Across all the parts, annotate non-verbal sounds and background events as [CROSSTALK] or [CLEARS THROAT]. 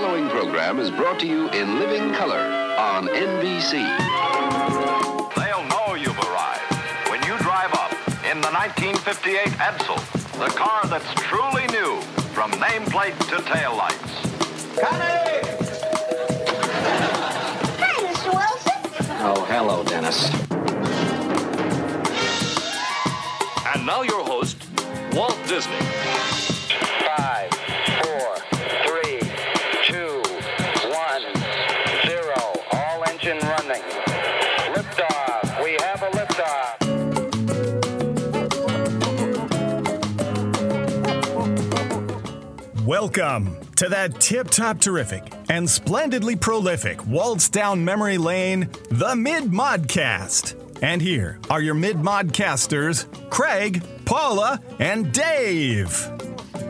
following program is brought to you in living color on NBC. They'll know you've arrived when you drive up in the 1958 Edsel, the car that's truly new from nameplate to taillights. Hi, Mr. Wilson. Oh, hello, Dennis. And now your host, Walt Disney. Welcome to that tip top terrific and splendidly prolific waltz down memory lane, the Mid Modcast. And here are your Mid Modcasters, Craig, Paula, and Dave.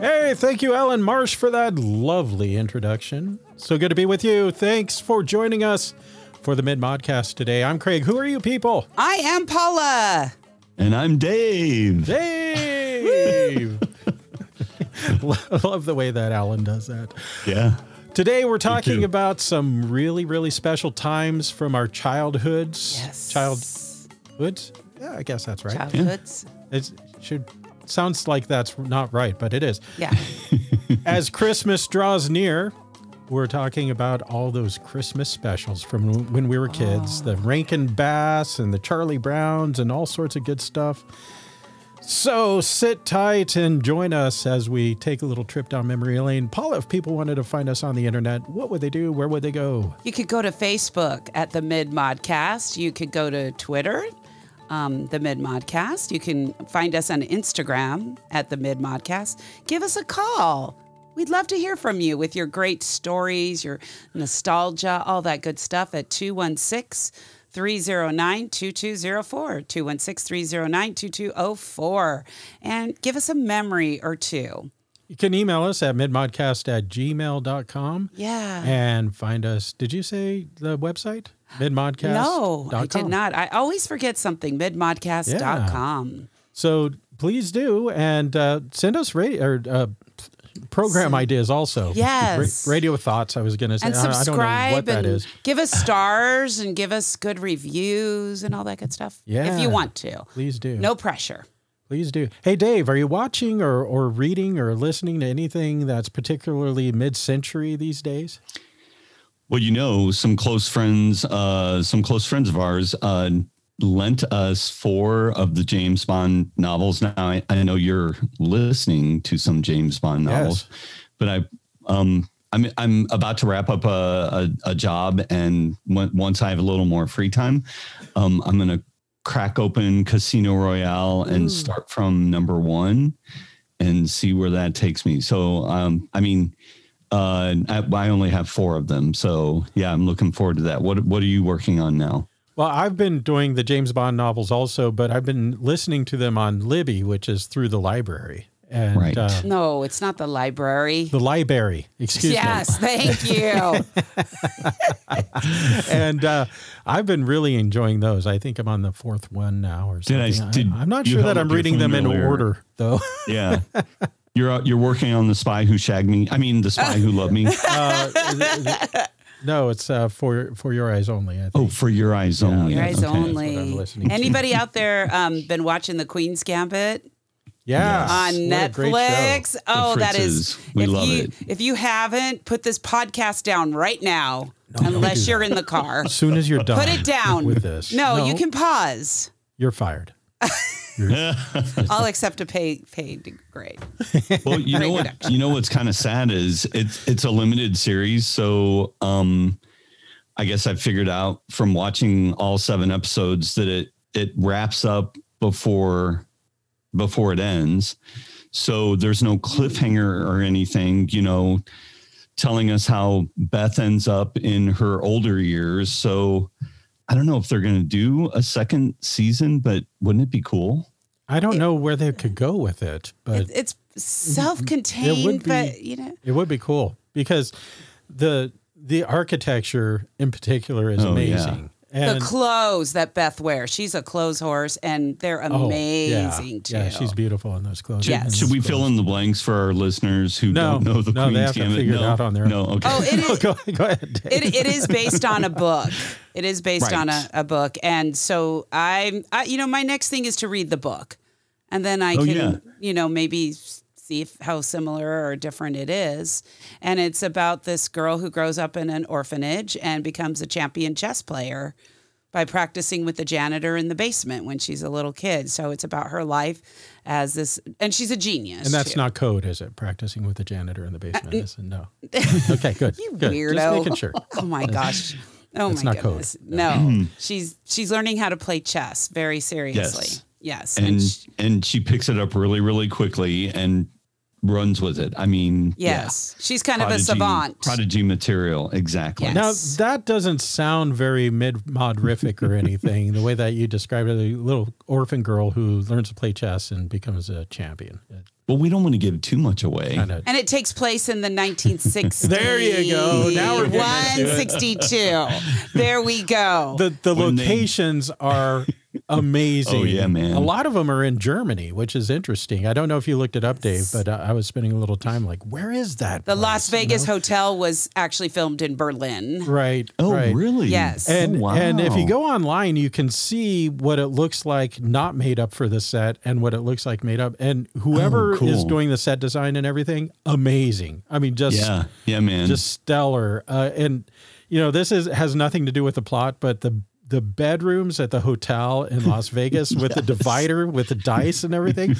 Hey, thank you, Allen Marsh, for that lovely introduction. So good to be with you. Thanks for joining us for the Mid Modcast today. I'm Craig. Who are you people? I am Paula. And I'm Dave. Dave. I [LAUGHS] love the way that Allen does that. Yeah. Today we're talking about some really, really special times from our childhoods. Yes. Childhoods? Yeah, I guess that's right. Childhoods. It should sounds like that's not right, but it is. Yeah. [LAUGHS] As Christmas draws near, we're talking about all those Christmas specials from when we were kids, oh. the Rankin Bass and the Charlie Browns and all sorts of good stuff. So sit tight and join us as we take a little trip down memory lane. Paula, if people wanted to find us on the internet, what would they do? Where would they go? You could go to Facebook at the Mid Modcast. You could go to Twitter, um, the Mid Modcast. You can find us on Instagram at the Mid Modcast. Give us a call. We'd love to hear from you with your great stories, your nostalgia, all that good stuff at 216 309 2204. 216 309 2204. And give us a memory or two. You can email us at midmodcast at gmail.com Yeah. and find us. Did you say the website? Midmodcast? No, I did not. I always forget something. Midmodcast.com. So please do and uh, send us ra- or uh, program ideas also. Yes. Ra- radio thoughts. I was going to say. And I- I don't know subscribe what that and is. give us stars and give us good reviews and all that good stuff. Yeah. If you want to. Please do. No pressure. Please do. Hey, Dave, are you watching or, or reading or listening to anything that's particularly mid-century these days? Well, you know, some close friends, uh, some close friends of ours, uh, lent us four of the James Bond novels. Now, I, I know you're listening to some James Bond novels, but I, um, I'm I'm about to wrap up a a, a job, and when, once I have a little more free time, um, I'm gonna crack open Casino Royale and start from number one and see where that takes me. So, um, I mean, uh, I, I only have four of them, so yeah, I'm looking forward to that. What What are you working on now? Well, I've been doing the James Bond novels also, but I've been listening to them on Libby, which is through the library. And Right. uh, No, it's not the library. the library, excuse me. yes, thank [LAUGHS] you. [LAUGHS] And uh, I've been really enjoying those. I think I'm on the fourth one now or something. Did I- something. did am not sure that I'm reading them phone in order, though. Yeah, [LAUGHS] you're uh, you're working on the Spy Who Shagged Me. I mean, the Spy Who Loved Me. Uh, no, it's uh, for for your eyes only. I think. Oh, for your eyes only. Your eyes Okay. only. I'm listening to. Anybody out [LAUGHS] there um, been watching The Queen's Gambit? yeah, on What a great show. Netflix. Oh, that is. We if love you, it. If you haven't, put this podcast down right now, don't unless you're in the car. As soon as you're done, Put it down. with this. No, you can pause. You're fired. [LAUGHS] I'll accept a pay paid grade. Well, you [LAUGHS] know what? Reduction. You know what's kind of sad is it's it's a limited series, so um, I guess I figured out from watching all seven episodes that it it wraps up before before it ends. So there's no cliffhanger or anything, you know, telling us how Beth ends up in her older years. So I don't know if they're going to do a second season, but wouldn't it be cool? I don't know where they could go with it, but It, it's self-contained, It be- but you know, it would be cool because the the architecture in particular is Oh, yeah. Amazing. And the clothes that Beth wears. She's a clothes horse, and they're oh, amazing yeah, too. Yeah, she's beautiful in those clothes. Yes. Should we fill in the blanks for our listeners who No, don't know the no, they Queen's have to Gambit? figure it no, out on their No, own. okay. Oh, it [LAUGHS] is. go, go ahead. It, it is based on a book. It is based on a, a book, and so I'm, I, you know, my next thing is to read the book, and then I Oh, can, yeah. you know, maybe s- see if, how similar or different it is. And it's about this girl who grows up in an orphanage and becomes a champion chess player by practicing with the janitor in the basement when she's a little kid. So it's about her life as this, and she's a genius. and that's too. not code, is it? Practicing with the janitor in the basement. Uh, is it? No. Okay, good. [LAUGHS] You good. weirdo. Just making sure. [LAUGHS] Oh my gosh. Oh That's my not code. No. Mm-hmm. she's she's learning how to play chess very seriously. Yes. Yes. and she- and she picks it up really, really quickly and runs with it. I mean, yes. She's yeah. kind of a savant. Prodigy material, exactly. Yes. Now that doesn't sound very mid modrific or anything. the way that you described it, a little orphan girl who learns to play chess and becomes a champion. Well, we don't want to give too much away. And it takes place in the 1960s. [LAUGHS] There you go. Now we're getting 162. There we go. The the When they- locations are amazing. Oh, yeah, man. A lot of them are in Germany, which is interesting. I don't know if you looked it up, Dave, but I I was spending a little time like, where is that? the place, Las you Vegas know? Hotel was actually filmed in Berlin. Right. Oh, right. really? Yes. And Oh, wow. and if you go online, you can see what it looks like not made up for the set and what it looks like made up. And whoever Oh, cool. is doing the set design and everything, amazing. I mean, just yeah, yeah, man. just stellar. Uh, and you know, this is has nothing to do with the plot, but the the bedrooms at the hotel in [LAUGHS] Las Vegas with the divider with the dice and everything.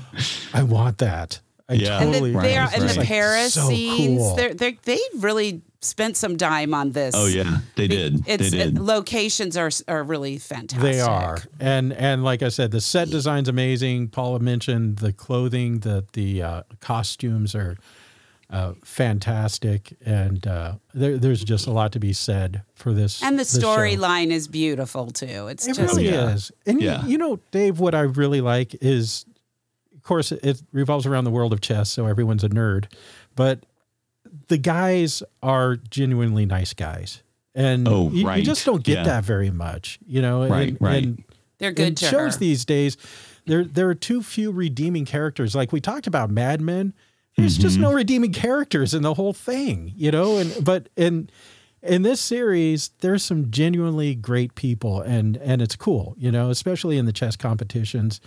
[LAUGHS] I want that. I Yeah. And the, totally. they are Right, in right. the Paris So scenes. cool. They're, they're, they really spent some dime on this. oh yeah, they did. It's they did. uh, locations are are really fantastic. They are, and and like I said, the set design's amazing. Paula mentioned the clothing, the the uh, costumes are uh, fantastic, and uh, there, there's just a lot to be said for this. And the storyline is beautiful too. It's It just really Yeah. is. And Yeah. you, you know, Dave, what I really like is, of course, it revolves around the world of chess, so everyone's a nerd, but the guys are genuinely nice guys. And Oh, you, you just don't get Yeah. that very much, you know. Right, and, right. And they're good to shows her. these days, there there are too few redeeming characters. Like we talked about Mad Men, there's just Mm-hmm. no redeeming characters in the whole thing, you know. And but in in this series, there's some genuinely great people, and and it's cool, you know, especially in the chess competitions.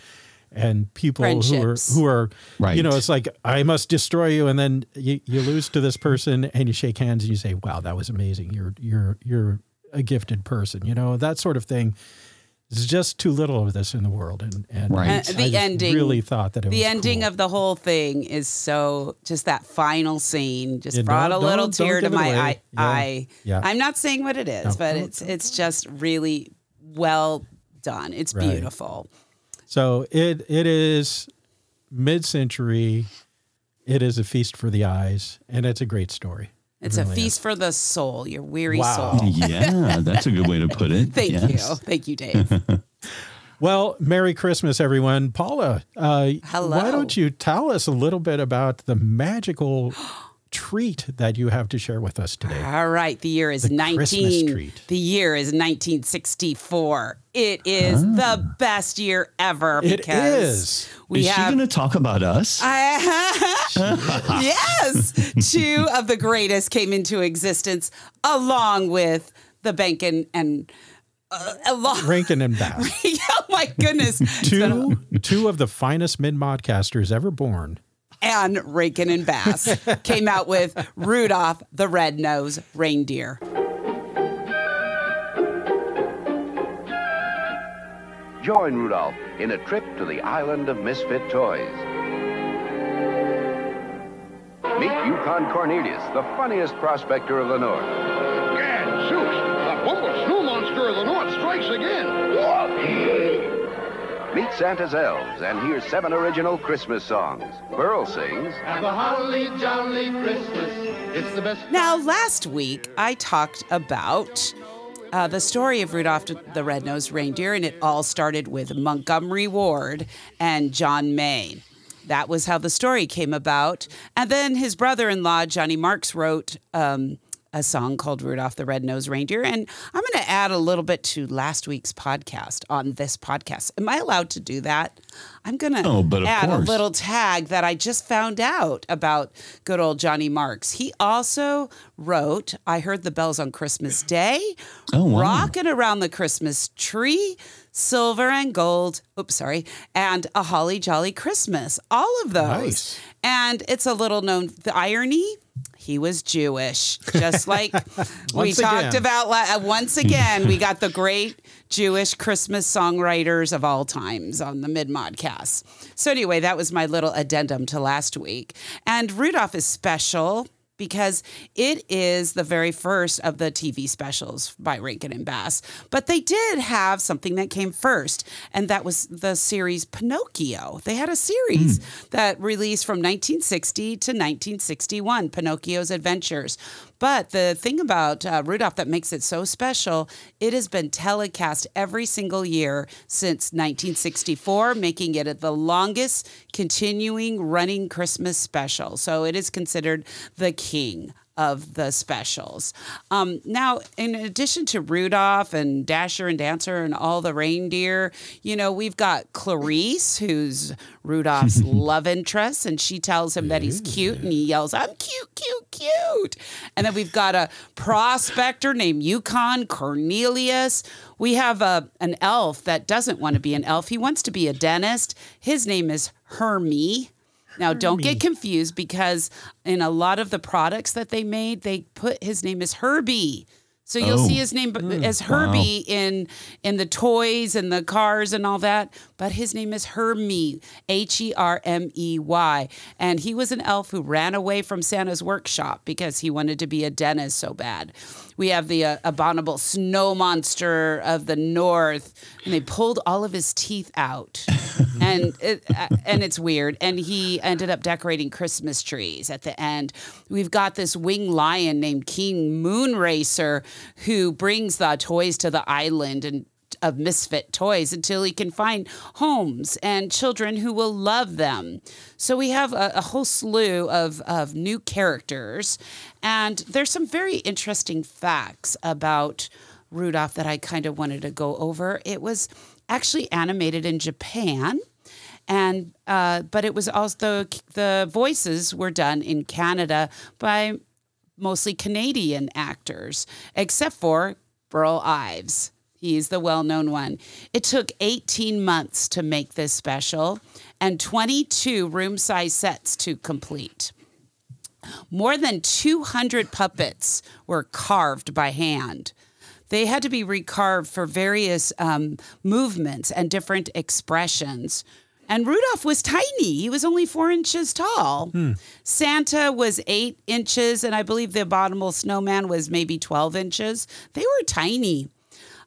And people who are who are, right. you know, it's like I must destroy you, and then you, you lose to this person, and you shake hands, and you say, "Wow, that was amazing. You're you're you're a gifted person," you know, that sort of thing. There's just too little of this in the world, and and Right. I just the ending- really thought that it the was ending cool. of the whole thing is so just that final scene just Yeah, brought a little don't- don't tear to my eye, Yeah. eye. Yeah. I'm not saying what it is, No. but it's it's just really well done. It's Right. beautiful. So it it is mid century. It is a feast for the eyes, and it's a great story. It It's really a is. feast for the soul, your weary Wow. soul. [LAUGHS] yeah, that's a good way to put it. [LAUGHS] Thank Yes. you. Thank you, Dave. [LAUGHS] Well, Merry Christmas, everyone. Paula, uh, Hello. why don't you tell us a little bit about the magical [GASPS] treat that you have to share with us today? All right, the year is The 19 treat. The year is 1964. It is the best year ever It because is. we Is she have going to talk about us? [LAUGHS] yes, two of the greatest came into existence along with the bank and and uh, along. [LAUGHS] Rankin and Bass, [LAUGHS] oh my goodness! It's been- two two of the finest mid modcasters ever born. And Rankin and Bass [LAUGHS] came out with Rudolph the Red-Nosed Reindeer. Join Rudolph in a trip to the island of misfit toys. Meet Yukon Cornelius, the funniest prospector of the North. Gad, Zooks, the Bumble Snow Monster of the North strikes again. Meet Santa's elves and hear seven original Christmas songs. Burl sings, Have a holly jolly Christmas. It's the best. Now, last week I talked about uh, the story of Rudolph the Red-Nosed Reindeer, and it all started with Montgomery Ward and John May. That was how the story came about. And then his brother-in-law Johnny Marks wrote um, a song called Rudolph the Red-Nosed Reindeer. And I'm going to add a little bit to last week's podcast on this podcast. Am I allowed to do that? I'm going to Oh, add a little tag that I just found out about good old Johnny Marks. He also wrote I Heard the Bells on Christmas Day, Oh, wow. Rockin' Around the Christmas Tree, Silver and Gold, oops, sorry, and A Holly Jolly Christmas. All of those. Nice. And it's a little known, the irony. He was Jewish, just like [LAUGHS] we talked again. about la- uh, once again. We got the [LAUGHS] great Jewish Christmas songwriters of all times on the mid modcast. So anyway, that was my little addendum to last week. And Rudolph is special because it is the very first of the TV specials by Rankin and Bass. But they did have something that came first, and that was the series Pinocchio. They had a series hmm. that released from 1960 to 1961, Pinocchio's Adventures. But the thing about uh, Rudolph that makes it so special, it has been telecast every single year since 1964, making it the longest continuing running Christmas special. So it is considered the king of the specials. Um, now, in addition to Rudolph and Dasher and Dancer and all the reindeer, you know, we've got Clarice, who's Rudolph's [LAUGHS] love interest, and she tells him that he's cute and he yells, I'm cute, cute, cute. And then we've got a prospector named Yukon Cornelius. We have a, an elf that doesn't want to be an elf. He wants to be a dentist. His name is Hermie. Now, don't get confused because in a lot of the products that they made, they put his name as Herbie. So you'll Oh. see his name as Herbie in in the toys and the cars and all that, but his name is Hermie, H E R M E Y, and he was an elf who ran away from Santa's workshop because he wanted to be a dentist so bad. We have the uh, abominable snow monster of the north, and they pulled all of his teeth out, [LAUGHS] and it, uh, and it's weird. And he ended up decorating Christmas trees at the end. We've got this winged lion named King Moonracer who brings the toys to the island and of misfit toys until he can find homes and children who will love them. So we have a, a whole slew of, of new characters, and there's some very interesting facts about Rudolph that I kind of wanted to go over. It was actually animated in Japan and uh, but it was also the voices were done in Canada by mostly Canadian actors, except for Burl Ives. He's the well-known one. It took 18 months to make this special and 22 room-size sets to complete. More than 200 puppets were carved by hand. They had to be recarved for various um, movements and different expressions. And Rudolph was tiny. He was only four inches tall. Santa was eight inches, and I believe the abominable snowman was maybe 12 inches. They were tiny.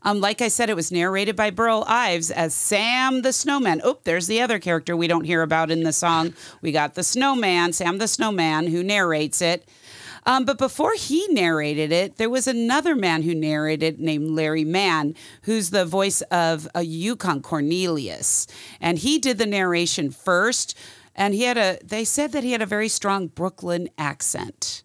Um, like I said, it was narrated by Burl Ives as Sam the Snowman. Oh, there's the other character we don't hear about in the song. We got the Snowman, Sam the Snowman, who narrates it. Um, but before he narrated it, there was another man who narrated named Larry Mann, who's the voice of a Yukon Cornelius. And he did the narration first. And he had a, they said that he had a very strong Brooklyn accent,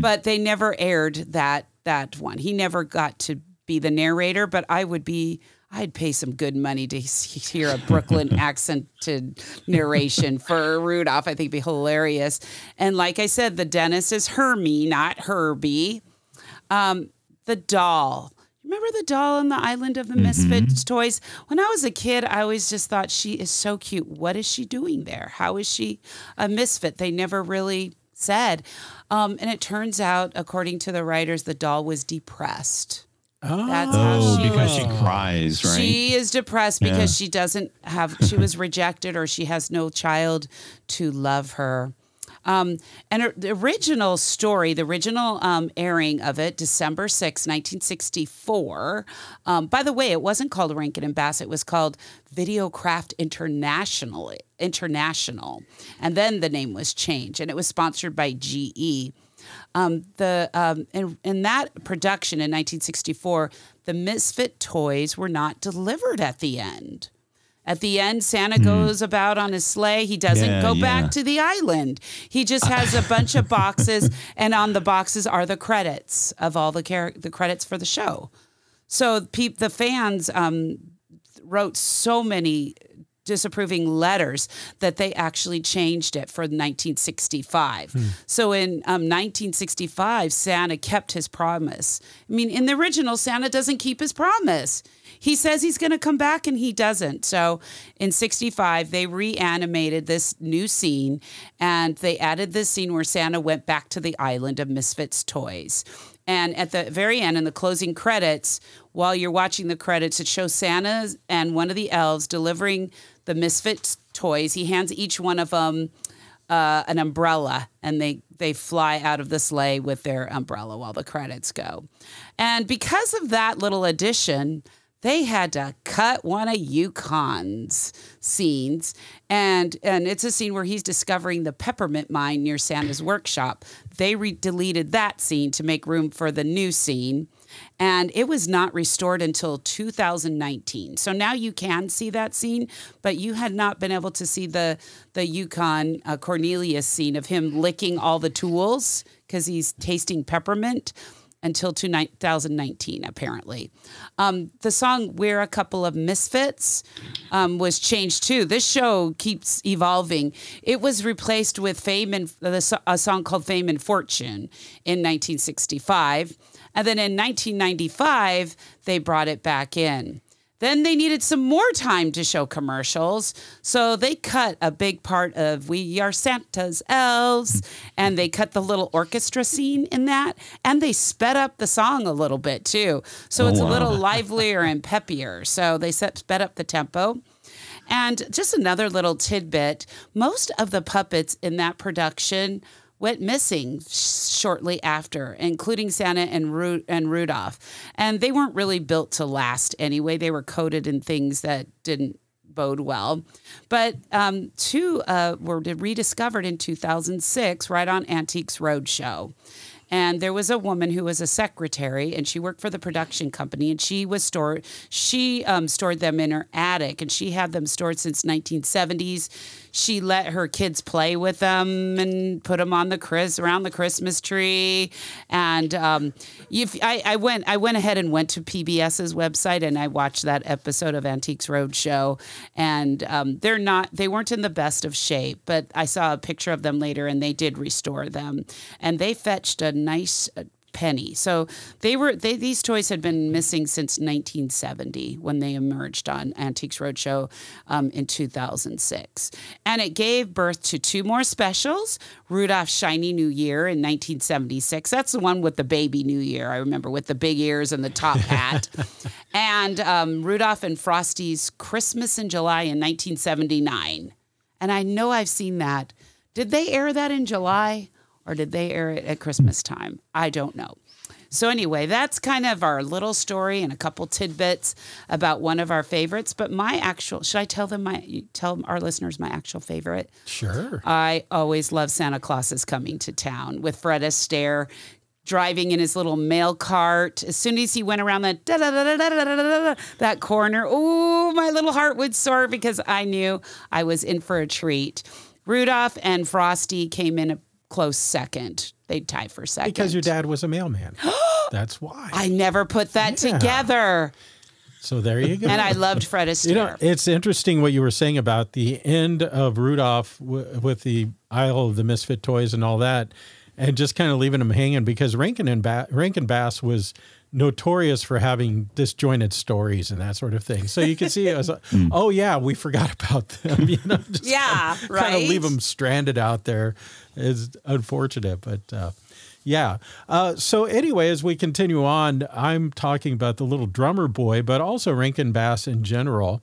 but they never aired that, that one. He never got to be the narrator, but I would be, I'd pay some good money to hear a Brooklyn [LAUGHS] accented narration for Rudolph. I think it'd be hilarious. And like I said, the dentist is Hermie, not Herbie. Um, the doll. Remember the doll on the island of the Misfits toys? When I was a kid, I always just thought she is so cute. What is she doing there? How is she a misfit? They never really said. Um, and it turns out, according to the writers, the doll was depressed. That's how Oh, she because was. she cries, right? She is depressed because she doesn't have, she was rejected or she has no child to love her. Um, and the original story, the original um, airing of it, December 6, 1964. Um, by the way, it wasn't called Rankin and Bass, it was called Videocraft International. International. And then the name was changed and it was sponsored by GE um, the um, in, in that production in 1964, the Misfit toys were not delivered at the end. At the end, Santa goes about on his sleigh. He doesn't Yeah, go yeah. back to the island. He just has a bunch of boxes, [LAUGHS] and on the boxes are the credits of all the char- the credits for the show. So peop- the fans um, wrote so many disapproving letters that they actually changed it for 1965. So in um, 1965, Santa kept his promise. I mean, in the original, Santa doesn't keep his promise. He says he's going to come back and he doesn't. So in 65, they reanimated this new scene and they added this scene where Santa went back to the island of Misfits toys. And at the very end, in the closing credits, while you're watching the credits, it shows Santa and one of the elves delivering the Misfits toys. He hands each one of them uh, an umbrella, and they they fly out of the sleigh with their umbrella while the credits go. And because of that little addition, they had to cut one of Yukon's scenes, and and it's a scene where he's discovering the peppermint mine near Santa's workshop. They re- deleted that scene to make room for the new scene, and it was not restored until 2019. So now you can see that scene, but you had not been able to see the the Yukon uh, Cornelius scene of him licking all the tools because he's tasting peppermint until 2019, apparently. Um, the song We're a Couple of Misfits um, was changed too. This show keeps evolving. It was replaced with Fame and a song called Fame and Fortune in 1965. And then in 1995, they brought it back in. Then they needed some more time to show commercials. So they cut a big part of We Are Santa's Elves and they cut the little orchestra scene in that and they sped up the song a little bit too. So Oh, it's a oh, little [LAUGHS] livelier and peppier. So they set, sped up the tempo. And just another little tidbit most of the puppets in that production went missing shortly after, including Santa and, Ru- and Rudolph. And they weren't really built to last anyway. They were coated in things that didn't bode well. But um, two uh, were rediscovered in 2006 right on Antiques Roadshow. And there was a woman who was a secretary, and she worked for the production company, and she was stored. She um, stored them in her attic, and she had them stored since 1970s. She let her kids play with them and put them on the Chris around the Christmas tree. And um, if I, I went, I went ahead and went to PBS's website, and I watched that episode of Antiques Roadshow. And um, they're not, they weren't in the best of shape, but I saw a picture of them later, and they did restore them, and they fetched a nice penny. So they were they these toys had been missing since 1970 when they emerged on Antiques Roadshow um, in 2006, and it gave birth to two more specials: Rudolph's Shiny New Year in 1976. That's the one with the baby New Year. I remember with the big ears and the top [LAUGHS] hat, and um, Rudolph and Frosty's Christmas in July in 1979. And I know I've seen that. Did they air that in July? or did they air it at Christmas time? I don't know. So, anyway, that's kind of our little story and a couple tidbits about one of our favorites. But my actual, should I tell them my, tell our listeners my actual favorite? Sure. I always love Santa Claus is Coming to Town with Fred Astaire driving in his little mail cart. As soon as he went around that that corner, oh, my little heart would soar because I knew I was in for a treat. Rudolph and Frosty came in close second. They'd tie for second. Because your dad was a mailman. [GASPS] That's why. I never put that Yeah. together. So there you go. And I loved Fred Astaire. You know, it's interesting what you were saying about the end of Rudolph w- with the Isle of the Misfit Toys and all that, and just kind of leaving them hanging because Rankin and ba- Rankin Bass was notorious for having disjointed stories and that sort of thing. So you can see it was, like, [LAUGHS] hmm. oh yeah, we forgot about them. [LAUGHS] You know, just Yeah, kind of, right? Kind of leave them stranded out there is unfortunate, but. Uh, yeah. Uh, so anyway, as we continue on, I'm talking about the Little Drummer Boy, but also Rankin Bass in general.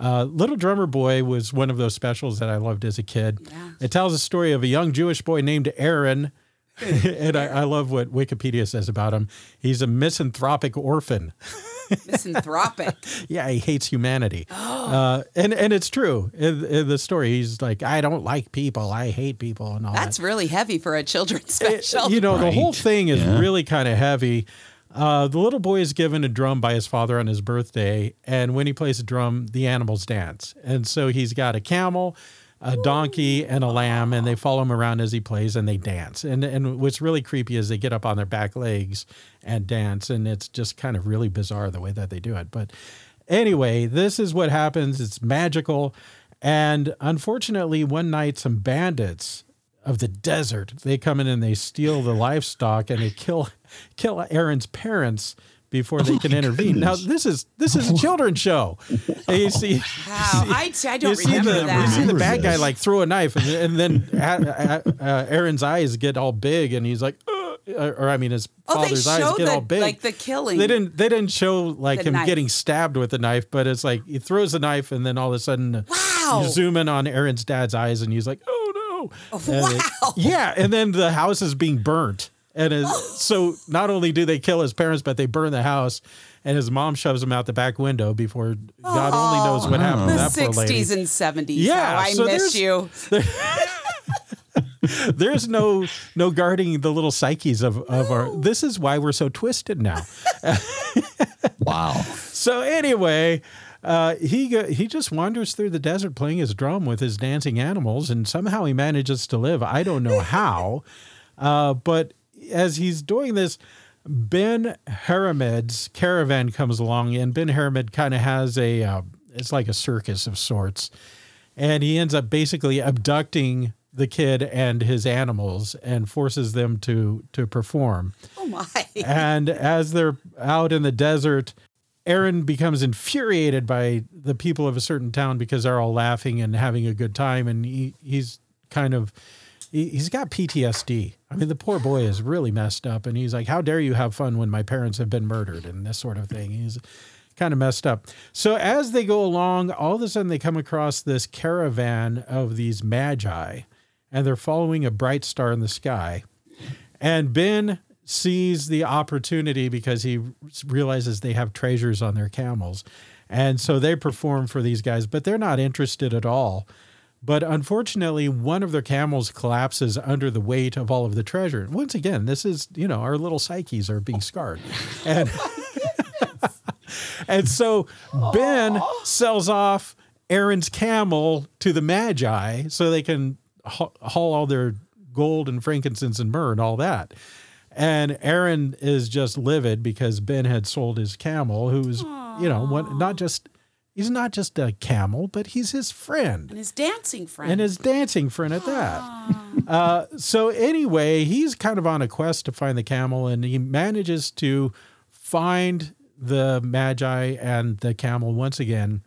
Uh, Little Drummer Boy was one of those specials that I loved as a kid. It tells a story of a young Jewish boy named Aaron. [LAUGHS] [LAUGHS] and I, I love what Wikipedia says about him. He's a misanthropic orphan. [LAUGHS] Misanthropic. [LAUGHS] Yeah, he hates humanity. [GASPS] uh, and, and it's true. In, in the story, he's like, I don't like people. I hate people and all that. That's really heavy for a children's special. You know, the whole thing is Yeah. really kind of heavy. Uh, the little boy is given a drum by his father on his birthday, and when he plays a drum, the animals dance. And so he's got a camel, a donkey, and a lamb, and they follow him around as he plays, and they dance. And and what's really creepy is they get up on their back legs and dance, and it's just kind of really bizarre the way that they do it. But anyway, this is what happens. It's magical, and unfortunately, one night some bandits of the desert they come in and they steal the livestock and they kill kill Aaron's parents before they can [LAUGHS] intervene. Now this is this is a children's show. And you see, Wow, [LAUGHS] I, I don't you see remember the that. you see the bad guy like throw a knife and, and then [LAUGHS] uh, uh, Aaron's eyes get all big and he's like, "Ugh," or I mean his Oh, father's eyes get the- all big. like the killing. They didn't they didn't show like The him knife. getting stabbed with a knife, but it's like he throws the knife and then all of a sudden uh, Wow. you zoom in on Aaron's dad's eyes and he's like, oh no. It- Wow. yeah, and then the house is being burnt. And it, [LAUGHS] so not only do they kill his parents, but they burn the house. And his mom shoves him out the back window before God only knows what happened to the that poor lady. 60s and 70s. Yeah, I so miss there's- you. [LAUGHS] There's no no guarding the little psyches of, of our. This is why we're so twisted now. [LAUGHS] Wow. So anyway, uh, he go, he just wanders through the desert playing his drum with his dancing animals, and somehow he manages to live. I don't know how, uh, but as he's doing this, Ben Haramed's caravan comes along, and Ben Haramed kind of has a uh, it's like a circus of sorts, and he ends up basically abducting the kid and his animals and forces them to to perform. Oh my. [LAUGHS] And as they're out in the desert, Aaron becomes infuriated by the people of a certain town because they're all laughing and having a good time. And he, he's kind of, he, he's got PTSD. I mean, the poor boy is really messed up. And he's like, How dare you have fun when my parents have been murdered and this sort of thing. He's kind of messed up. So as they go along, all of a sudden they come across this caravan of these magi and they're following a bright star in the sky. And Ben sees the opportunity because he realizes they have treasures on their camels. And so they perform for these guys, but they're not interested at all. But unfortunately, one of their camels collapses under the weight of all of the treasure. Once again, this is, you know, our little psyches are being scarred. And [LAUGHS] and so Ben sells off Aaron's camel to the Magi so they can haul all their gold and frankincense and myrrh and all that. And Aaron is just livid because Ben had sold his camel, who's, you know, what, not just, he's not just a camel, but he's his friend and his dancing friend. and his dancing friend at that. Uh, so anyway, he's kind of on a quest to find the camel, and he manages to find the magi and the camel once again.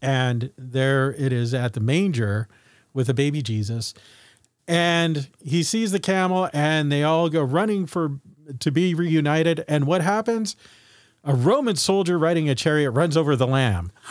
And there it is at the manger with the baby Jesus. And he sees the camel, and they all go running for to be reunited. And what happens? A Roman soldier riding a chariot runs over the lamb. [GASPS]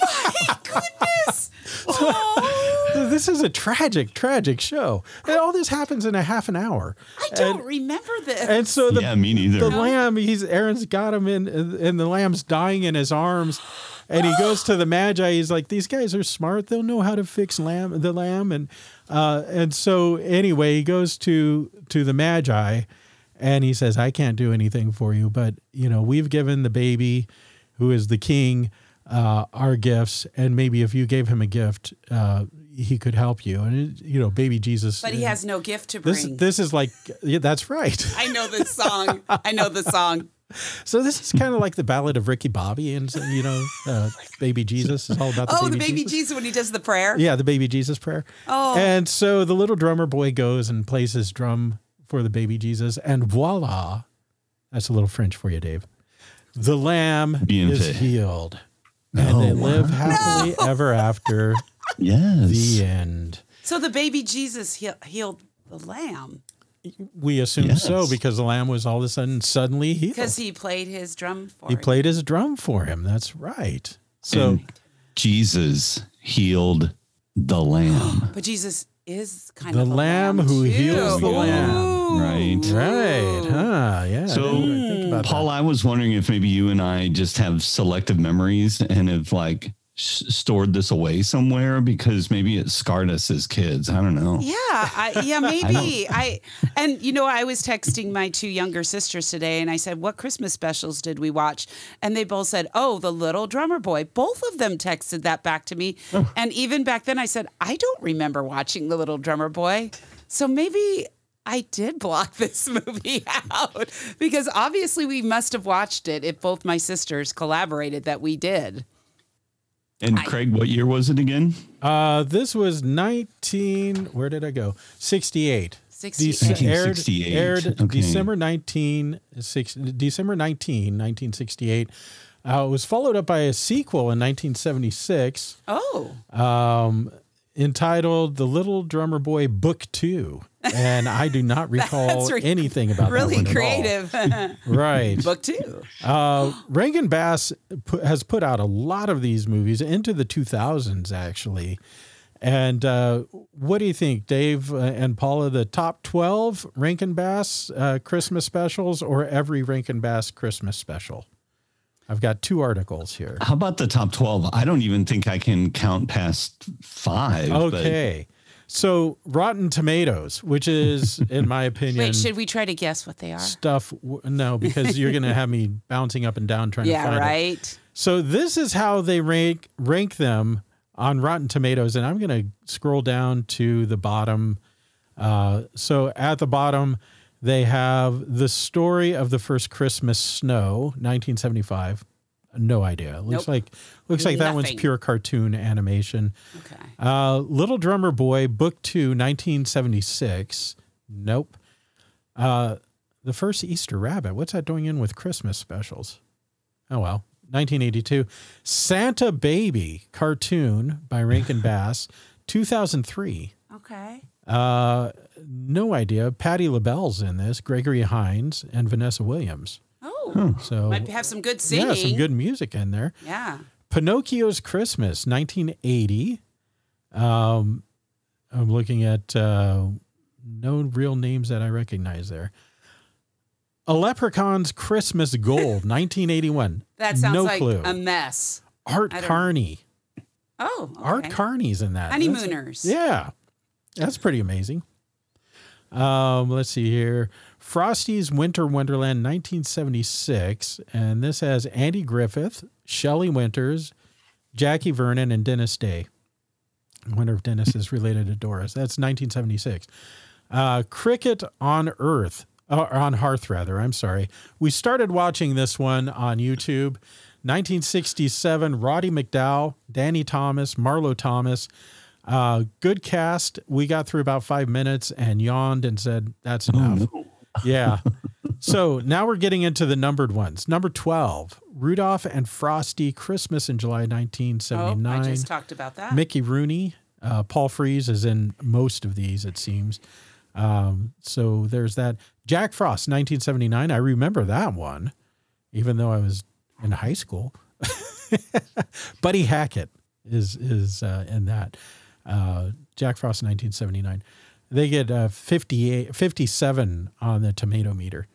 Oh my goodness. Oh, [LAUGHS] This is a tragic, tragic show. And all this happens in a half an hour. I don't And- remember this. And so the, yeah, me neither. the lamb, he's Aaron's got him in, and the lamb's dying in his arms. And he goes to the magi. He's like, "These guys are smart. They'll know how to fix lamb, the lamb." And uh, and so anyway, he goes to to the magi, and he says, "I can't do anything for you, but you know, we've given the baby, who is the king, uh, our gifts, and maybe if you gave him a gift, uh, he could help you." And it, you know, baby Jesus. but he has no gift to bring. this. This is like, yeah, that's right. [LAUGHS] I know this song. I know the song. So this is kind of like the Ballad of Ricky Bobby, and you know, uh, Baby Jesus is all about the Oh, baby the baby Jesus. Jesus when he does the prayer. Yeah, the baby Jesus prayer. Oh. and so the little drummer boy goes and plays his drum for the baby Jesus, and voila, that's a little French for you, Dave. The lamb Bien is fait. healed, and they live happily ever after. [LAUGHS] Yes. The end. So the baby Jesus heal, healed the lamb We assume Yes. so because the lamb was all of a sudden suddenly healed. because he played his drum for He it. played his drum for him. That's right. So. And Jesus healed the lamb. [GASPS] But Jesus is kind The of a lamb who too. heals the lamb. Right. Right, huh? Yeah. So, didn't really think about Paul, I was wondering if maybe you and I just have selective memories and have like s- stored this away somewhere because maybe it scarred us as kids. I don't know. Yeah, I, yeah, [LAUGHS] maybe. I, and you know, I was texting my two younger sisters today, and I said, "What Christmas specials did we watch?" And they both said, "Oh, The Little Drummer Boy." Both of them texted that back to me, oh. and even back then, I said, "I don't remember watching The Little Drummer Boy," so maybe. I did block [LAUGHS] this movie out because obviously we must have watched it if both my sisters collaborated that we did. And Craig, what year was it again? Uh, this was 19. Where did I go? 68. 68. Dece- aired aired Okay. December 19, six, December 19, 1968. Uh, it was followed up by a sequel in 1976 Oh, um, entitled The Little Drummer Boy Book Two. And I do not [LAUGHS] recall re- anything about really that one at all. creative. [LAUGHS] Right. Book two. Uh, Rankin Bass pu- has put out a lot of these movies into the 2000s, actually. And uh, what do you think, Dave uh, and Paula? The top 12 Rankin Bass uh, Christmas specials or every Rankin Bass Christmas special? I've got two articles here. How about the top 12? I don't even think I can count past five. but- Okay. So, Rotten Tomatoes, which is, in my [LAUGHS] opinion, Wait, should we try to guess what they are? stuff. w- No, because you're going to have me [LAUGHS] bouncing up and down trying to Yeah, find it. right. So this is how they rank rank them on Rotten Tomatoes, and I'm going to scroll down to the bottom. Uh, so at the bottom, they have the story of the first Christmas snow, 1975. No idea. Looks Nope. like looks like that one's pure cartoon animation. Okay. Uh, Little Drummer Boy, Book Two, 1976. Nope. Uh, the first Easter Rabbit. What's that doing in with Christmas specials? Oh well. 1982. Santa Baby cartoon by Rankin [LAUGHS] Bass, 2003. Okay. Uh, no idea. Patti LaBelle's in this. Gregory Hines and Vanessa Williams. So might have some good singing. yeah, some good music in there. Yeah. Pinocchio's Christmas, 1980. Um, I'm looking at uh, no real names that I recognize there. A Leprechaun's Christmas Gold, [LAUGHS] 1981. That sounds no like clue. a mess. Art Carney. Oh, okay. Art Carney's in that. That's- Honeymooners. yeah, that's pretty amazing. Um, let's see here. Frosty's Winter Wonderland 1976. And this has Andy Griffith, Shelley Winters, Jackie Vernon, and Dennis Day. I wonder if Dennis is related to Doris. That's 1976. Uh, Cricket on Earth, uh, on Hearth, rather. I'm sorry. We started watching this one on YouTube. 1967, Roddy McDowall, Danny Thomas, Marlo Thomas. Uh, good cast. We got through about five minutes and yawned and said, that's enough. Yeah. so now we're getting into the numbered ones. Number 12, Rudolph and Frosty Christmas in July Oh, 1979. I just talked about that. Mickey Rooney, uh, Paul Frees is in most of these, it seems. Um, so there's that. Jack Frost, 1979. I remember that one, even though I was in high school. [LAUGHS] Buddy Hackett is is uh, in that. Uh, Jack Frost, 1979. They get a 58, 57 on the tomato meter.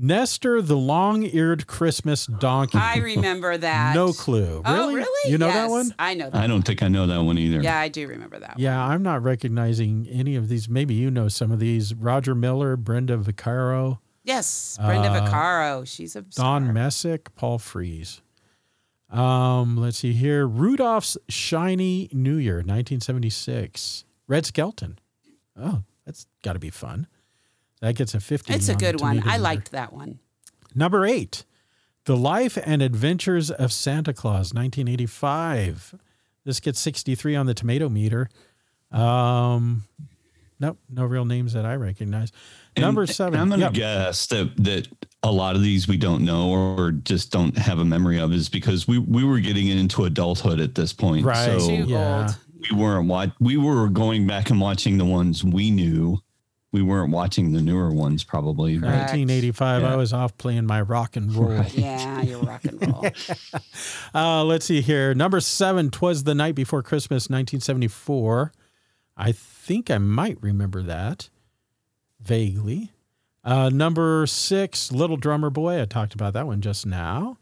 Nestor, the long-eared Christmas donkey. I remember [LAUGHS] that. No clue. Oh, Really? really? You know that one? I know that. I don't think I know that one either. Yeah, I do remember that. Yeah, I'm not recognizing any of these. Maybe you know some of these. Roger Miller, Brenda Vaccaro, Yes, Brenda Uh, Vaccaro. She's a Don star. Messick, Paul Frees. Um, let's see here. Rudolph's Shiny New Year, 1976. Red Skelton. Oh, that's got to be fun. That gets a 50. It's a on good one. I liked that one. Number eight, The Life and Adventures of Santa Claus, 1985. This gets 63 on the tomato meter. Um, nope, no real names that I recognize. And- Number seven. I'm going to yep. guess that that a lot of these we don't know or just don't have a memory of is because we we were getting into adulthood at this point. Right. So Too yeah. old. We weren't watch we were going back and watching the ones we knew. We weren't watching the newer ones probably. Correct. 1985. I was off playing my rock and roll. Yeah, you're rock and roll. [LAUGHS] Uh, let's see here. Number seven, Twas the Night Before Christmas, 1974. I think I might remember that vaguely. Uh, number six, Little Drummer Boy. I talked about that one just now.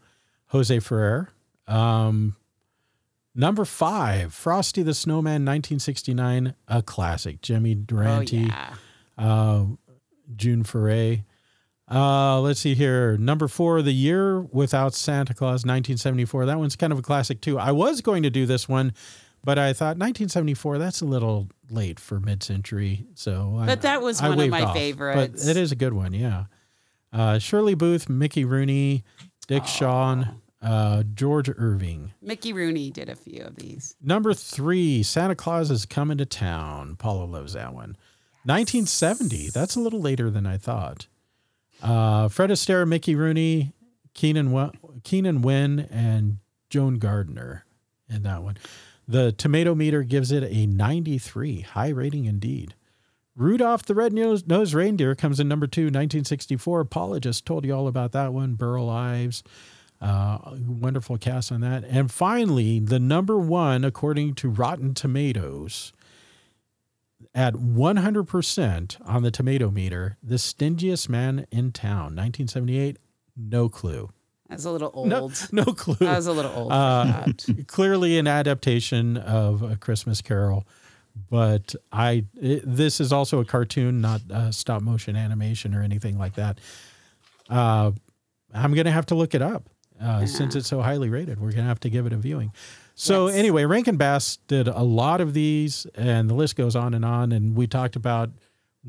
Jose Ferrer. Um, Number five, Frosty the Snowman, 1969, a classic. Jimmy Durante, Oh, yeah. uh, June Foray. Uh, let's see here. Number four, The Year Without Santa Claus, 1974. That one's kind of a classic too. I was going to do this one, but I thought 1974, that's a little late for mid century. So, I- But that was I one of my off. favorites. But it is a good one, yeah. Uh, Shirley Booth, Mickey Rooney, Dick Shawn, uh, George Irving. Mickey Rooney did a few of these. Number three, Santa Claus is coming to town. Paula loves that one. 1970. That's a little later than I thought. Uh, Fred Astaire, Mickey Rooney, Keenan, Keenan Wynn, and Joan Gardner in that one. The tomato meter gives it a 93. High rating indeed. Rudolph the Red-Nosed Nosed Reindeer comes in number two, 1964. Paula just told you all about that one. Burl Ives. Uh, wonderful cast on that. And finally, the number one, according to Rotten Tomatoes, at 100% on the tomato meter, The Stingiest Man in Town, 1978. No clue. That's a little old. No, no clue. That was a little old. Uh, [LAUGHS] clearly an adaptation of A Christmas Carol, but I it, this is also a cartoon, not uh, stop motion animation or anything like that. Uh, I'm gonna have to look it up uh, since it's so highly rated. We're gonna have to give it a viewing. So Yes. anyway, Rankin Bass did a lot of these, and the list goes on and on. And we talked about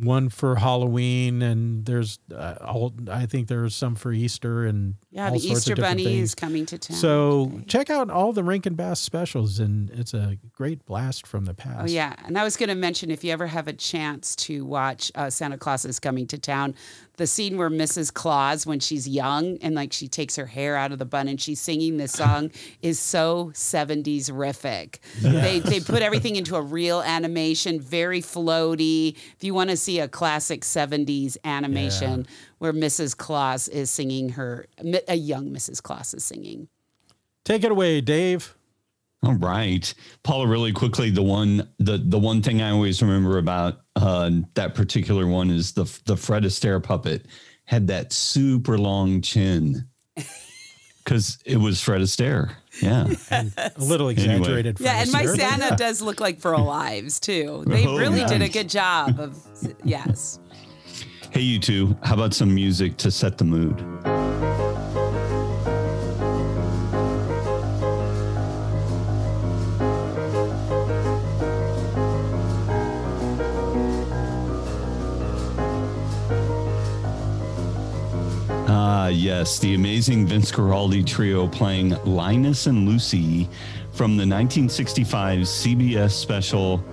one for Halloween, and there's uh, all, I think there's some for Easter and Yeah, the Easter Bunny things. is coming to town. So today. check out all the Rankin Bass specials, and it's a great blast from the past. Oh yeah, and I was going to mention if you ever have a chance to watch uh, Santa Claus is Coming to Town, the scene where Mrs. Claus, when she's young and like she takes her hair out of the bun and she's singing this [LAUGHS] song, is so seventies rific. They they put everything into a real animation, very floaty. If you want to see a classic seventies animation where Mrs. Claus is singing her, a young Mrs. Claus is singing. Take it away, Dave. All right, Paula. Really quickly, the one the the one thing I always remember about uh, that particular one is the the Fred Astaire puppet had that super long chin [LAUGHS] because it was Fred Astaire. Yeah, [LAUGHS] A little exaggerated. For. Yeah, and my Astaire, Santa yeah. does look like Burl Ives too. [LAUGHS] They Oh, really did a good job of yes. Hey, you two. How about some music to set the mood? Ah, yes, the amazing Vince Guaraldi trio playing Linus and Lucy from the 1965 CBS special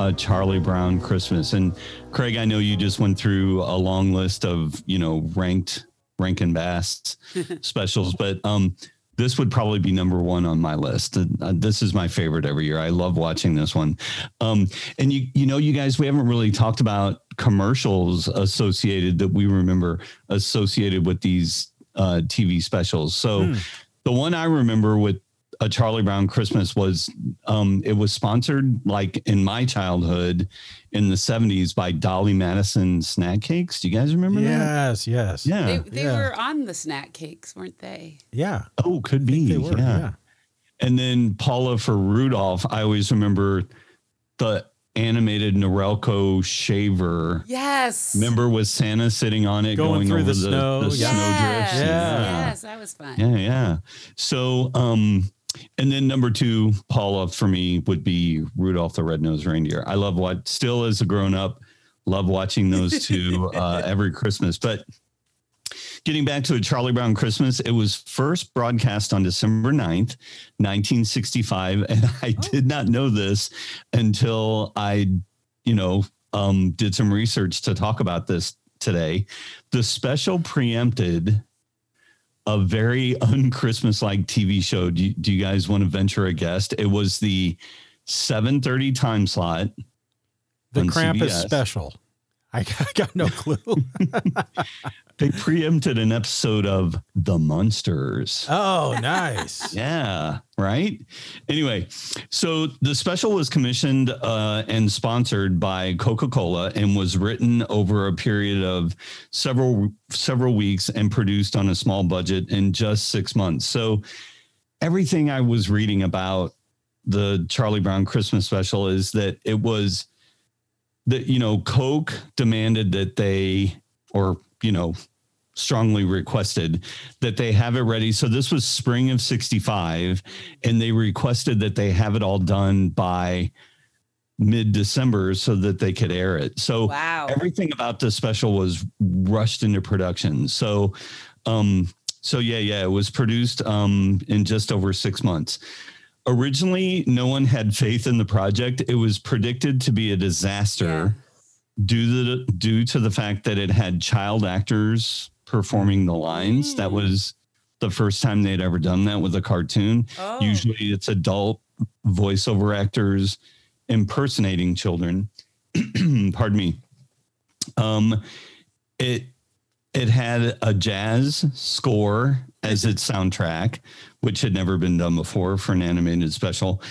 uh, Charlie Brown Christmas. And Craig, I know you just went through a long list of you know ranked Rankin Bass [LAUGHS] specials, but um, this would probably be number one on my list. Uh, this is my favorite every year. I love watching this one. Um, and you you know you guys, we haven't really talked about commercials associated that we remember associated with these uh, TV specials. So the one I remember with a Charlie Brown Christmas was um, it was sponsored like in my childhood in the 70s by Dolly Madison snack cakes. Do you guys remember that? Yes, yes. Yeah. They, they Yeah. were on the snack cakes, weren't they? Yeah. Oh, could be. They were. yeah. Yeah. And then Paula for Rudolph, I always remember the animated Norelco shaver. Yes. Remember with Santa sitting on it Going going, through over the the, snow, the yeah. snowdrifts? Yeah. Yes, that was fun. Yeah, yeah. So, um, and then number two, Paula for me would be Rudolph the Red-Nosed Reindeer. I love what still as a grown up, love watching those two [LAUGHS] uh, every Christmas. But getting back to a Charlie Brown Christmas, it was first broadcast on December 9th, 1965. [LAUGHS] And I did not know this until I, you know, um, did some research to talk about this today. The special preempted a very [LAUGHS] un-Christmas like TV show. Do you, do you guys want to venture a guess? It was the 7:30 time slot. The Krampus CBS. special. I got, no clue. [LAUGHS] They preempted an episode of The Munsters. oh, nice. [LAUGHS] Yeah, right. Anyway, so the special was commissioned uh, and sponsored by Coca Cola and was written over a period of several several weeks and produced on a small budget in just six months. So everything I was reading about the Charlie Brown Christmas special is that it was that you know Coke demanded that they or you know strongly requested that they have it ready. So this was spring of 65 and they requested that they have it all done by mid December so that they could air it. So Wow. everything about this special was rushed into production. So um so yeah, yeah, it was produced um in just over 6 months. Originally, no one had faith in the project. It was predicted to be a disaster due to the, due to the fact that it had child actors performing the lines. That was the first time they'd ever done that with a cartoon. Oh. Usually, it's adult voiceover actors impersonating children. [CLEARS THROAT] Pardon me. Um, it it had a jazz score as its soundtrack, which had never been done before for an animated special,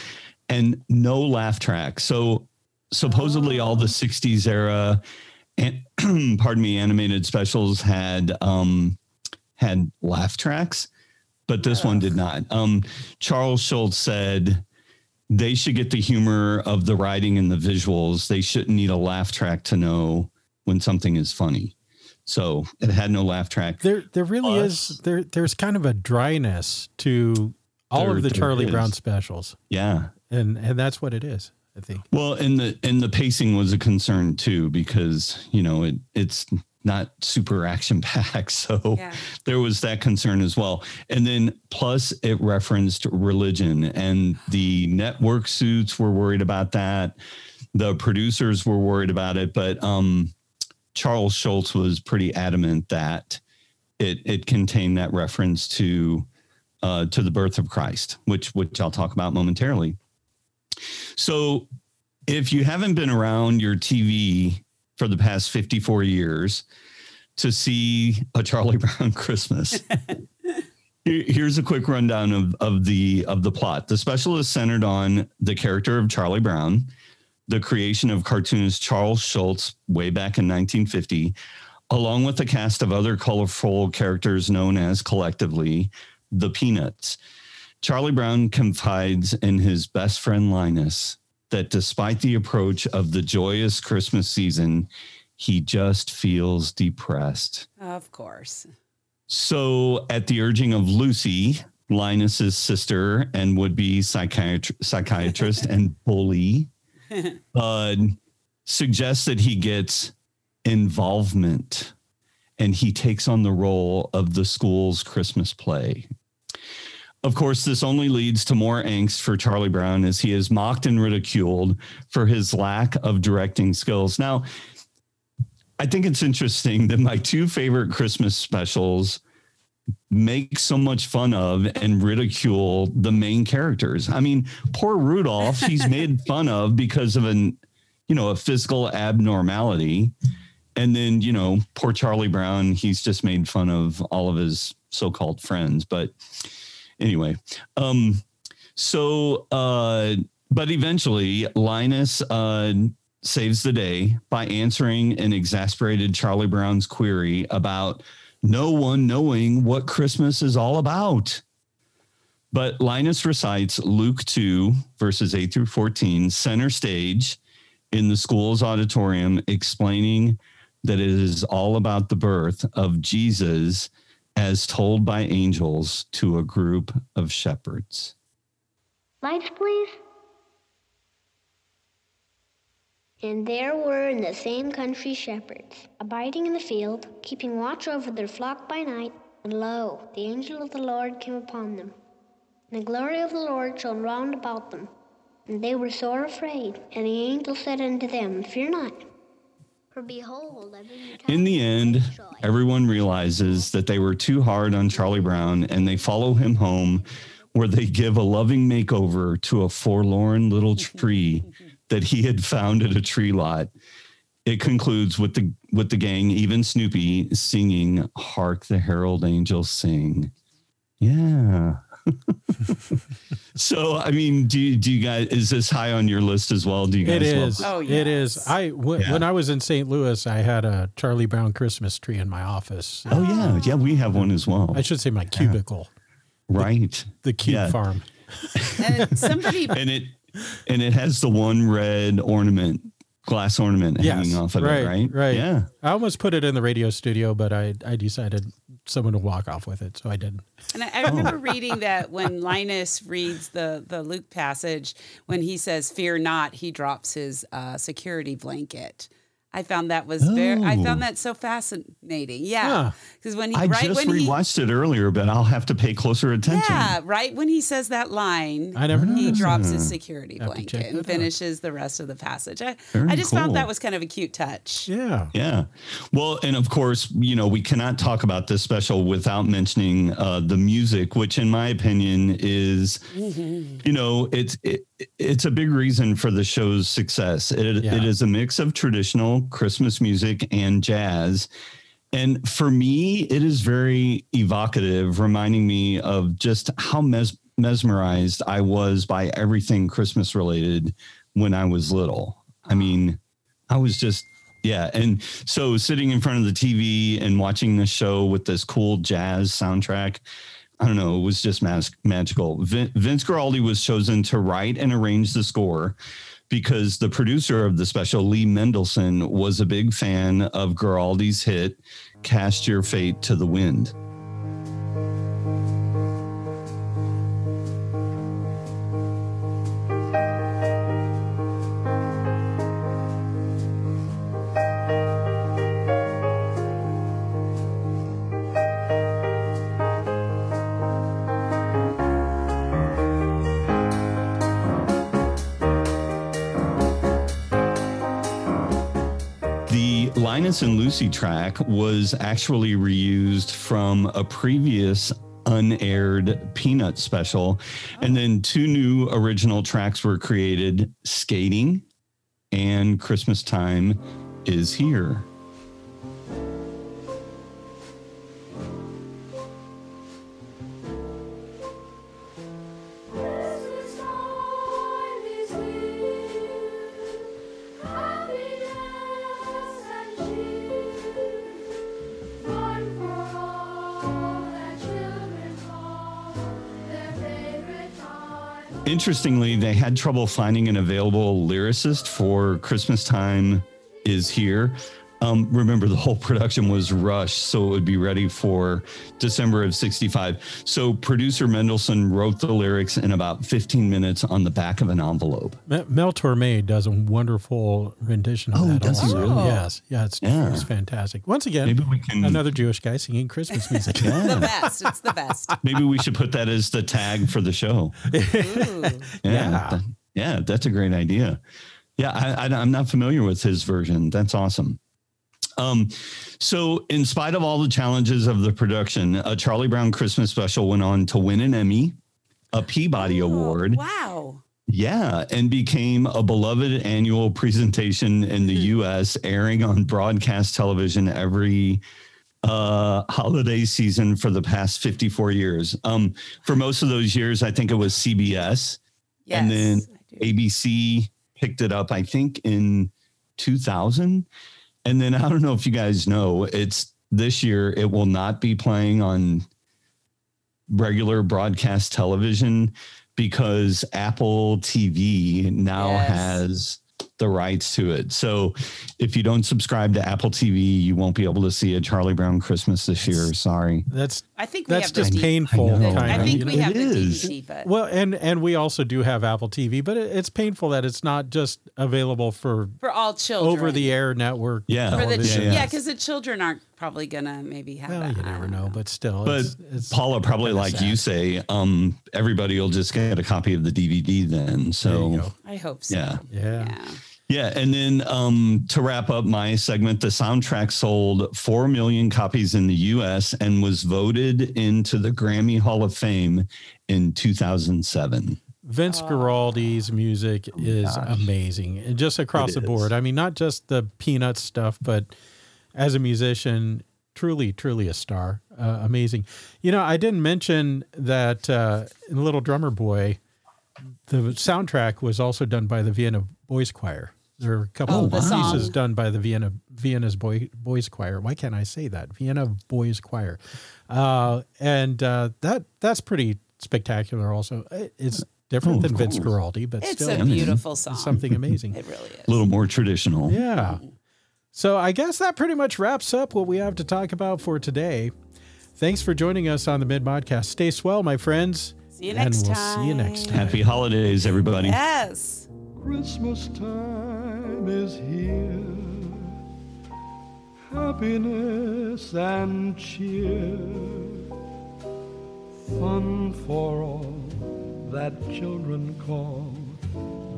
and no laugh track. So supposedly all the 60s era and [CLEARS THROAT] pardon me animated specials had um had laugh tracks but this one did not. Um charles schulz said they should get the humor of the writing and the visuals. They shouldn't need a laugh track to know when something is funny so it had no laugh track There, there really Plus- is. There, there's kind of a dryness to all There- of the Charlie is. Brown specials, yeah and and that's what it is. I think. Well, and the and the pacing was a concern too because you know it it's not super action packed, [LAUGHS] so Yeah. there was that concern as well. And then plus it referenced religion, and the network suits were worried about that. The producers were worried about it, but um, Charles Schulz was pretty adamant that it it contained that reference to uh, to the birth of Christ, which which I'll talk about momentarily. So, if you haven't been around your TV for the past 54 years to see a Charlie [LAUGHS] Brown Christmas, here's a quick rundown of, of the of the plot. The special is centered on the character of Charlie Brown, the creation of cartoonist Charles Schulz way back in 1950, along with a cast of other colorful characters known as collectively the Peanuts. Charlie Brown confides in his best friend Linus that despite the approach of the joyous Christmas season, he just feels depressed. Of course. So, at the urging of Lucy, Linus's sister and would be psychiatr- psychiatrist [LAUGHS] and bully, [LAUGHS] uh, suggests that he gets involvement and he takes on the role of the school's Christmas play. Of course, this only leads to more angst for Charlie Brown as he is mocked and ridiculed for his lack of directing skills. Now, I think it's interesting that my two favorite Christmas specials make so much fun of and ridicule the main characters. I mean, poor Rudolph, he's [LAUGHS] made fun of because of an, you know, a physical abnormality. And then, you know, poor Charlie Brown, he's just made fun of all of his so-called friends. But anyway, um, so uh, but eventually Linus uh saves the day by answering an exasperated Charlie Brown's query about no one knowing what Christmas is all about. But Linus recites Luke 2, verses 8 through 14, center stage in the school's auditorium, explaining that it is all about the birth of Jesus as told by angels to a group of shepherds. Lights, please. And there were in the same country shepherds, abiding in the field, keeping watch over their flock by night. And lo, the angel of the Lord came upon them. And the glory of the Lord shone round about them. And they were sore afraid. And the angel said unto them, Fear not. For behold, I bring you In the end, tidings of joy. everyone realizes that they were too hard on Charlie Brown and they follow him home where they give a loving makeover to a forlorn little tree that he had found at a tree lot. It concludes with the with the gang, even Snoopy, singing "Hark the Herald Angels Sing." Yeah. [LAUGHS] so, I mean, do you, do you guys is this high on your list as well? Do you guys? It love is. this? Oh, It is. yes. I w- Yeah. when I was in St. Louis, I had a Charlie Brown Christmas tree in my office. Oh yeah, yeah, we have one as well. I should say my cubicle, Right. the cube Yeah. farm. And somebody [LAUGHS] and it and it has the one red ornament, glass ornament hanging off of right, it, right? Right. Yeah. I almost put it in the radio studio, but I, I decided someone to walk off with it, so I didn't. And I, I remember reading that when Linus reads the the Luke passage, when he says "Fear not," he drops his uh, security blanket. I found that was very. I Oh. found that so fascinating. Yeah, Huh. because when he I right just when he rewatched it earlier, but I'll have to pay closer attention. yeah right when he says that line, I never he noticed. drops his Hmm. security Have blanket and that out. finishes the rest of the passage. I, Very I just found that was kind of a cute touch. Yeah. Yeah. Well, and of course, you know, we cannot talk about this special without mentioning uh, the music, which, in my opinion, is, you know, it's it, it's a big reason for the show's success. It, Yeah. it is a mix of traditional Christmas music and jazz. And for me, it is very evocative, reminding me of just how mes- mesmerized I was by everything Christmas related when I was little. I mean, I was just, yeah. And so sitting in front of the TV and watching this show with this cool jazz soundtrack, I don't know, it was just mas- magical. Vin- Vince Guaraldi was chosen to write and arrange the score because the producer of the special, Lee Mendelson, was a big fan of Guaraldi's hit, Cast Your Fate to the Wind. Linus and Lucy track was actually reused from a previous unaired Peanut special. And then two new original tracks were created Skating and Christmas Time is Here. Interestingly, they had trouble finding an available lyricist for Christmas Time is Here. Um, remember, the whole [LAUGHS] production was rushed, so it would be ready for December of 65. So producer Mendelson wrote the lyrics in about 15 minutes on the back of an envelope. Me- Mel Torme does a wonderful rendition of Oh, that. does he also. really? Yes. Yeah, it's, Yeah. it's fantastic. Once again, Maybe we can- another Jewish guy singing Christmas music. [LAUGHS] The best. It's the best. [LAUGHS] Maybe we should put that as the tag for the show. Ooh. Yeah, Yeah. that- yeah, that's a great idea. Yeah, I, I, I'm not familiar with his version. That's awesome. Um, so, in spite of all the challenges of the production, a Charlie Brown Christmas special went on to win an Emmy, a Peabody Award, Wow. yeah, and became a beloved annual presentation in the U.S., airing on broadcast television every uh holiday season for the past 54 years um for most of those years i think it was cbs Yes. and then ABC picked it up, I think, in 2000. And then I don't know if you guys know, it's this year, it will not be playing on regular broadcast television because Apple TV now Yes. has the rights to it. So if you don't subscribe to Apple TV, you won't be able to see a Charlie Brown Christmas this year. Sorry. That's I think we that's have just D- painful. I know. kind I of, think you we know? have It the is. DVD, but Well, and and we also do have Apple TV, but it, it's painful that it's not just available for for all children. over the air network. Yeah. For the television. ch- yeah. yeah, because the children aren't probably gonna maybe have Well, that. you never don't know, but still, But it's, it's Paula, probably like sad. you say, um, everybody will just get a copy of the DVD then. So. I hope so. Yeah. Yeah. Yeah. Yeah, and then um, to wrap up my segment, the soundtrack sold four million copies in the U.S. and was voted into the Grammy Hall of Fame in 2007. Vince Guaraldi's music is amazing, and just across It the is. board. I mean, not just the Peanuts stuff, but as a musician, truly, truly a star. Uh, amazing. You know, I didn't mention that uh, in Little Drummer Boy, the soundtrack was also done by the Vienna Boys Choir. There are a couple Oh, of the pieces song. done by the Vienna Vienna's boy, Boys Choir. Why can't I say that? Vienna Boys Choir, uh, and uh, that that's pretty spectacular. Also, it's different Oh, than Vince course. Guaraldi, but It's still a beautiful song. something amazing. [LAUGHS] It really is. A little more traditional. Yeah. So I guess that pretty much wraps up what we have to talk about for today. Thanks for joining us on the Mid Modcast. Stay swell, my friends. See you and next we'll time. see you next time. Happy holidays, everybody. Yes. Christmas time is here. Happiness and cheer. Fun for all that children call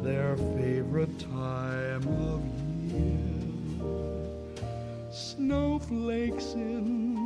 their favorite time of year. Snowflakes in